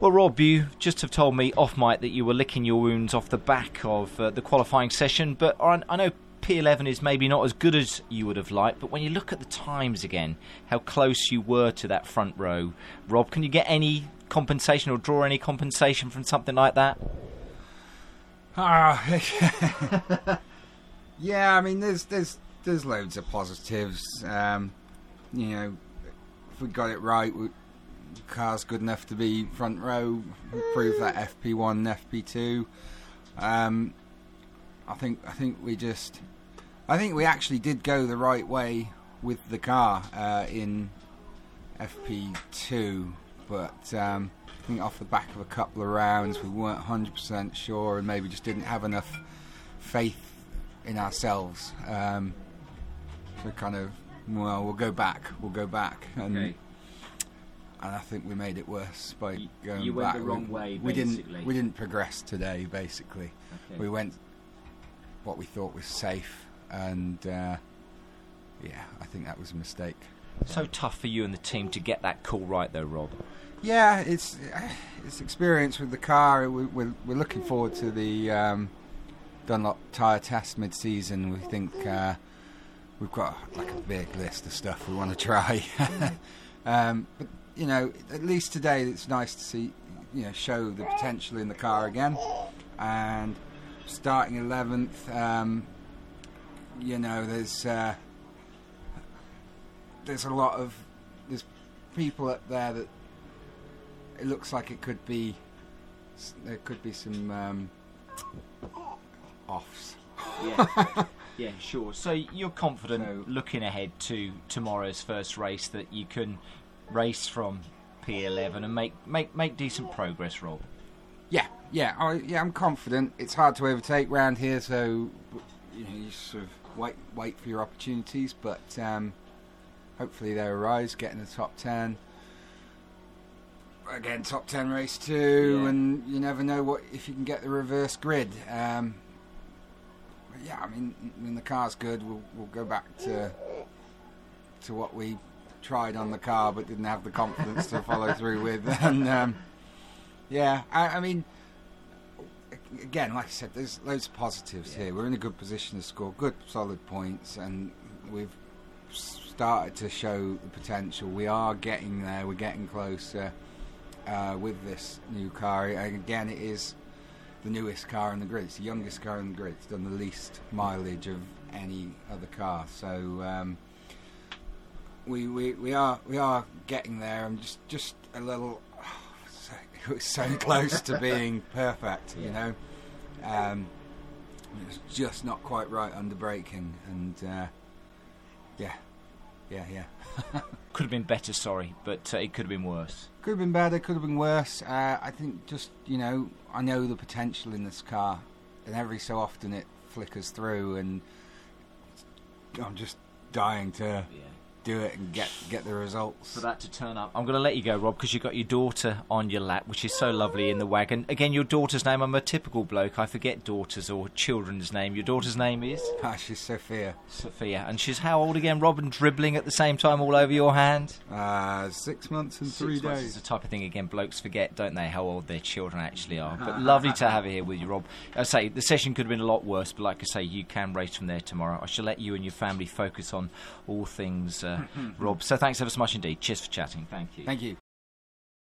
Well, Rob, you just have told me off mic that you were licking your wounds off the back of uh, the qualifying session, but I, know P11 is maybe not as good as you would have liked, but when you look at the times again, how close you were to that front row, Rob, can you get any compensation or draw any compensation from something like that? Ah, yeah. I mean, there's there's there's loads of positives. Um, you know, if we got it right, we, car's good enough to be front row. We proved that FP1 and FP2. Um, I think I think we just I think we actually did go the right way with the car uh, in FP2, but um, I think off the back of a couple of rounds we weren't 100% sure and maybe just didn't have enough faith in ourselves. Um, so kind of well, we'll go back, we'll go back, and Okay. And I think we made it worse by You- going you went back. the wrong we, way, We basically. didn't we didn't progress today. Basically, Okay. we went what we thought was safe, and uh, yeah, I think that was a mistake. So tough for you and the team to get that call right, though, Rob. Yeah, it's it's experience with the car. We, we're we're looking forward to the um, Dunlop tyre test mid-season. We think uh, we've got like a big list of stuff we want to try. um, but you know, at least today, it's nice to see you know show the potential in the car again, and starting eleventh. Um, you know, there's uh, there's a lot of there's people up there that it looks like it could be there could be some um, offs. Yeah, yeah, sure. So you're confident So- looking ahead to tomorrow's first race that you can race from P11 and make make make decent progress, Rob. Yeah, yeah, I, yeah. I'm confident. It's hard to overtake round here, so you know you sort of wait wait for your opportunities, but um, hopefully they arise. Get in the top ten. Again, top ten race two, Yeah. and you never know what if you can get the reverse grid. Um, yeah, I mean, when the car's good, we'll we'll go back to to what we tried on the car, but didn't have the confidence to follow through with, and. Um, yeah, I, I mean, again, like I said, there's loads of positives here. We're in a good position to score good, solid points, and we've started to show the potential. We are getting there. We're getting closer uh, with this new car. And again, it is the newest car in the grid. It's the youngest car in the grid. It's done the least mileage of any other car. So. Um, we, we, we are we are getting there. I'm just just a little so, so close to being perfect, you know. Um, it was just not quite right under braking, and uh, yeah, yeah, yeah. Could have been better, sorry, but uh, it could have been worse. Could have been better, could have been worse. Uh, I think just you know, I know the potential in this car, and every so often it flickers through, and I'm just dying to Yeah. Do it and get get the results. For that to turn up, I'm going to let you go, Rob, because you've got your daughter on your lap, which is so lovely in the wagon. Again, your daughter's name. I'm a typical bloke. I forget daughters or children's name. Your daughter's name is Ah, she's Sophia. Sophia, and she's how old again, Rob? And dribbling at the same time all over your hand. Uh, six months and three months days. is the type of thing again blokes forget, don't they, how old their children actually are. But lovely to have you here with you, Rob. I say the session could have been a lot worse, but like I say, you can race from there tomorrow. I shall let you and your family focus on all things uh, Uh, Rob. So thanks ever so much indeed. Cheers for chatting. Thank you. Thank you.